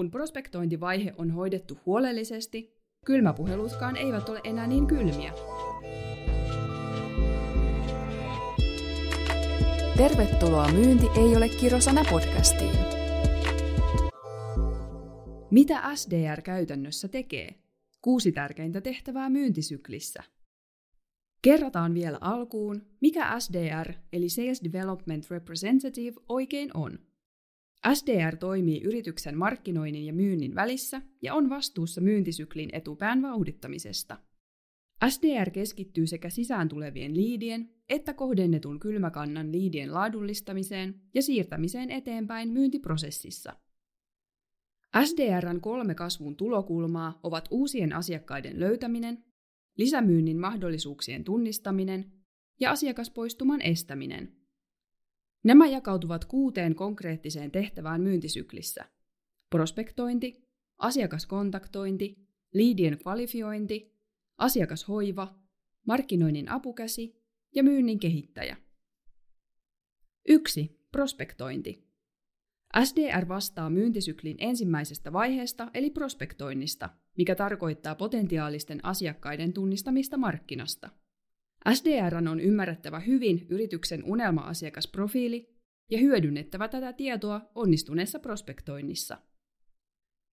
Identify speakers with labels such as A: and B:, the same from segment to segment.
A: Kun prospektointivaihe on hoidettu huolellisesti, kylmäpuhelutkaan eivät ole enää niin kylmiä.
B: Tervetuloa Myynti ei ole kirosana podcastiin.
A: Mitä SDR käytännössä tekee? Kuusi tärkeintä tehtävää myyntisyklissä. Kerrataan vielä alkuun, mikä SDR eli Sales Development Representative oikein on – SDR toimii yrityksen markkinoinnin ja myynnin välissä ja on vastuussa myyntisyklin etupään vauhdittamisesta. SDR keskittyy sekä sisään tulevien liidien että kohdennetun kylmäkannan liidien laadullistamiseen ja siirtämiseen eteenpäin myyntiprosessissa. SDRn kolme kasvun tulokulmaa ovat uusien asiakkaiden löytäminen, lisämyynnin mahdollisuuksien tunnistaminen ja asiakaspoistuman estäminen – Nämä jakautuvat kuuteen konkreettiseen tehtävään myyntisyklissä. Prospektointi, asiakaskontaktointi, liidien kvalifiointi, asiakashoiva, markkinoinnin apukäsi ja myynnin kehittäjä. 1. Prospektointi. SDR vastaa myyntisyklin ensimmäisestä vaiheesta eli prospektoinnista, mikä tarkoittaa potentiaalisten asiakkaiden tunnistamista markkinasta – SDR on ymmärrettävä hyvin yrityksen unelma-asiakasprofiili ja hyödynnettävä tätä tietoa onnistuneessa prospektoinnissa.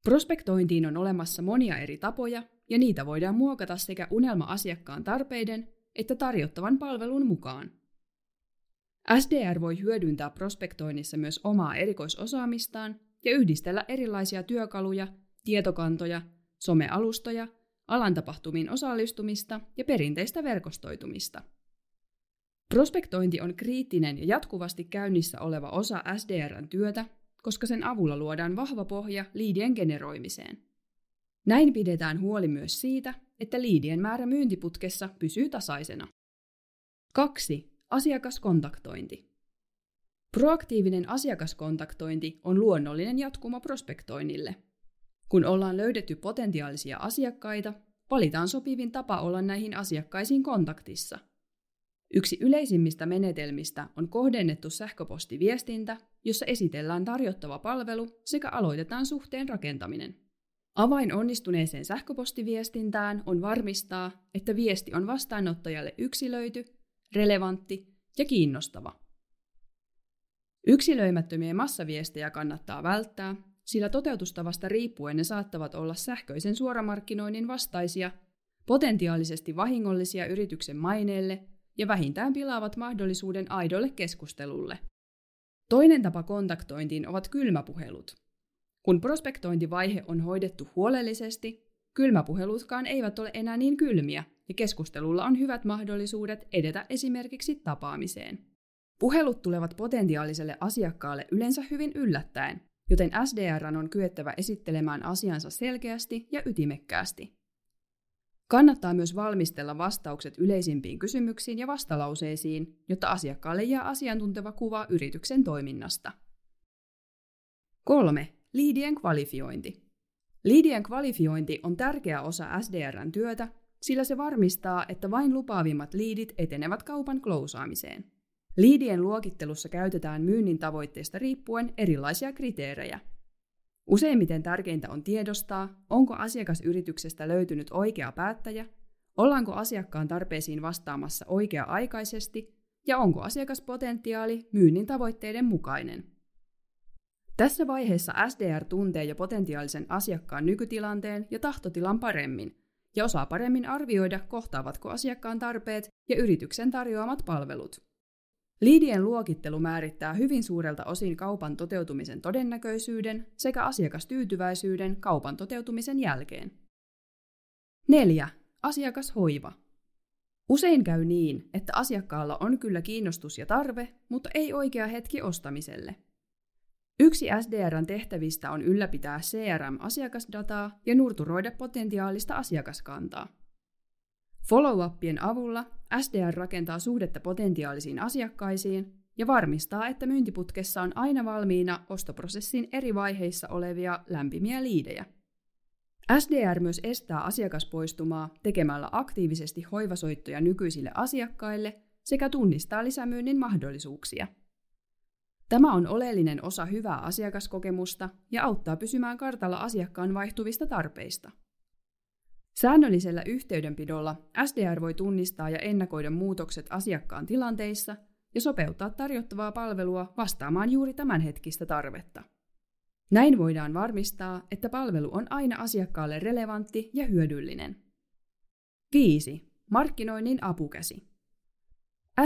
A: Prospektointiin on olemassa monia eri tapoja, ja niitä voidaan muokata sekä unelma-asiakkaan tarpeiden että tarjottavan palvelun mukaan. SDR voi hyödyntää prospektoinnissa myös omaa erikoisosaamistaan ja yhdistellä erilaisia työkaluja, tietokantoja, somealustoja alan tapahtumiin osallistumista ja perinteistä verkostoitumista. Prospektointi on kriittinen ja jatkuvasti käynnissä oleva osa SDRn työtä, koska sen avulla luodaan vahva pohja liidien generoimiseen. Näin pidetään huoli myös siitä, että liidien määrä myyntiputkessa pysyy tasaisena. 2. Asiakaskontaktointi. Proaktiivinen asiakaskontaktointi on luonnollinen jatkumo prospektoinnille – kun ollaan löydetty potentiaalisia asiakkaita, valitaan sopivin tapa olla näihin asiakkaisiin kontaktissa. Yksi yleisimmistä menetelmistä on kohdennettu sähköpostiviestintä, jossa esitellään tarjottava palvelu sekä aloitetaan suhteen rakentaminen. Avain onnistuneeseen sähköpostiviestintään on varmistaa, että viesti on vastaanottajalle yksilöity, relevantti ja kiinnostava. Yksilöimättömiä massaviestejä kannattaa välttää, sillä toteutustavasta riippuen ne saattavat olla sähköisen suoramarkkinoinnin vastaisia, potentiaalisesti vahingollisia yrityksen maineelle ja vähintään pilaavat mahdollisuuden aidolle keskustelulle. Toinen tapa kontaktointiin ovat kylmäpuhelut. Kun prospektointivaihe on hoidettu huolellisesti, kylmäpuhelutkaan eivät ole enää niin kylmiä ja keskustelulla on hyvät mahdollisuudet edetä esimerkiksi tapaamiseen. Puhelut tulevat potentiaaliselle asiakkaalle yleensä hyvin yllättäen, joten SDR on kyettävä esittelemään asiansa selkeästi ja ytimekkäästi. Kannattaa myös valmistella vastaukset yleisimpiin kysymyksiin ja vastalauseisiin, jotta asiakkaalle jää asiantunteva kuva yrityksen toiminnasta. 3. Liidien kvalifiointi. Liidien kvalifiointi on tärkeä osa SDRn työtä, sillä se varmistaa, että vain lupaavimmat liidit etenevät kaupan klousaamiseen. Liidien luokittelussa käytetään myynnin tavoitteesta riippuen erilaisia kriteerejä. Useimmiten tärkeintä on tiedostaa, onko asiakasyrityksestä löytynyt oikea päättäjä, ollaanko asiakkaan tarpeisiin vastaamassa oikea-aikaisesti ja onko asiakaspotentiaali myynnin tavoitteiden mukainen. Tässä vaiheessa SDR tuntee jo potentiaalisen asiakkaan nykytilanteen ja tahtotilan paremmin ja osaa paremmin arvioida, kohtaavatko asiakkaan tarpeet ja yrityksen tarjoamat palvelut. Liidien luokittelu määrittää hyvin suurelta osin kaupan toteutumisen todennäköisyyden sekä asiakastyytyväisyyden kaupan toteutumisen jälkeen. 4. Asiakashoiva. Usein käy niin, että asiakkaalla on kyllä kiinnostus ja tarve, mutta ei oikea hetki ostamiselle. Yksi SDRn tehtävistä on ylläpitää CRM-asiakasdataa ja nurturoida potentiaalista asiakaskantaa. Follow-upien avulla SDR rakentaa suhdetta potentiaalisiin asiakkaisiin ja varmistaa, että myyntiputkessa on aina valmiina ostoprosessin eri vaiheissa olevia lämpimiä liidejä. SDR myös estää asiakaspoistumaa tekemällä aktiivisesti hoivasoittoja nykyisille asiakkaille sekä tunnistaa lisämyynnin mahdollisuuksia. Tämä on oleellinen osa hyvää asiakaskokemusta ja auttaa pysymään kartalla asiakkaan vaihtuvista tarpeista. Säännöllisellä yhteydenpidolla SDR voi tunnistaa ja ennakoida muutokset asiakkaan tilanteissa ja sopeuttaa tarjottavaa palvelua vastaamaan juuri tämänhetkistä tarvetta. Näin voidaan varmistaa, että palvelu on aina asiakkaalle relevantti ja hyödyllinen. 5. Markkinoinnin apukäsi.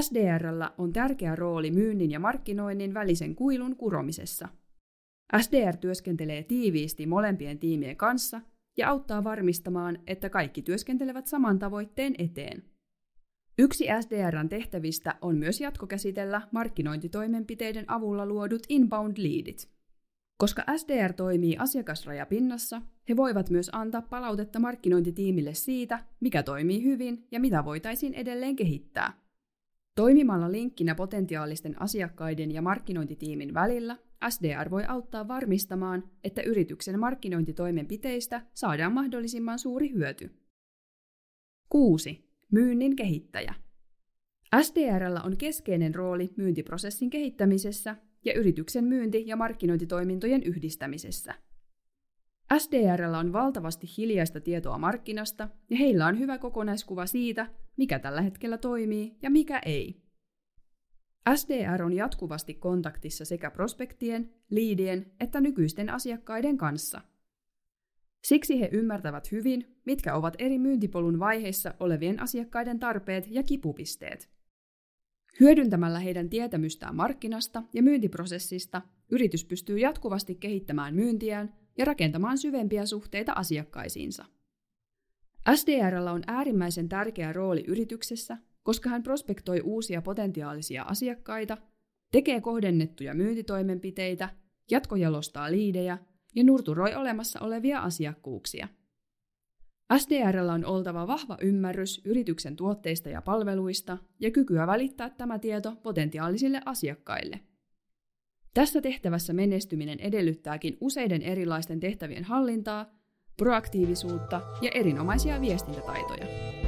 A: SDRllä on tärkeä rooli myynnin ja markkinoinnin välisen kuilun kuromisessa. SDR työskentelee tiiviisti molempien tiimien kanssa ja auttaa varmistamaan, että kaikki työskentelevät saman tavoitteen eteen. Yksi SDRn tehtävistä on myös jatkokäsitellä markkinointitoimenpiteiden avulla luodut inbound leadit. Koska SDR toimii asiakasrajapinnassa, he voivat myös antaa palautetta markkinointitiimille siitä, mikä toimii hyvin ja mitä voitaisiin edelleen kehittää. Toimimalla linkkinä potentiaalisten asiakkaiden ja markkinointitiimin välillä, SDR voi auttaa varmistamaan, että yrityksen markkinointitoimenpiteistä saadaan mahdollisimman suuri hyöty. 6. Myynnin kehittäjä. SDRllä on keskeinen rooli myyntiprosessin kehittämisessä ja yrityksen myynti- ja markkinointitoimintojen yhdistämisessä. SDRllä on valtavasti hiljaista tietoa markkinasta ja heillä on hyvä kokonaiskuva siitä, mikä tällä hetkellä toimii ja mikä ei. SDR on jatkuvasti kontaktissa sekä prospektien, liidien että nykyisten asiakkaiden kanssa. Siksi he ymmärtävät hyvin, mitkä ovat eri myyntipolun vaiheissa olevien asiakkaiden tarpeet ja kipupisteet. Hyödyntämällä heidän tietämystään markkinasta ja myyntiprosessista, yritys pystyy jatkuvasti kehittämään myyntiään ja rakentamaan syvempiä suhteita asiakkaisiinsa. SDRllä on äärimmäisen tärkeä rooli yrityksessä, koska hän prospektoi uusia potentiaalisia asiakkaita, tekee kohdennettuja myyntitoimenpiteitä, jatkojalostaa liidejä ja nurturoi olemassa olevia asiakkuuksia. SDRllä on oltava vahva ymmärrys yrityksen tuotteista ja palveluista ja kykyä välittää tämä tieto potentiaalisille asiakkaille. Tässä tehtävässä menestyminen edellyttääkin useiden erilaisten tehtävien hallintaa, proaktiivisuutta ja erinomaisia viestintätaitoja.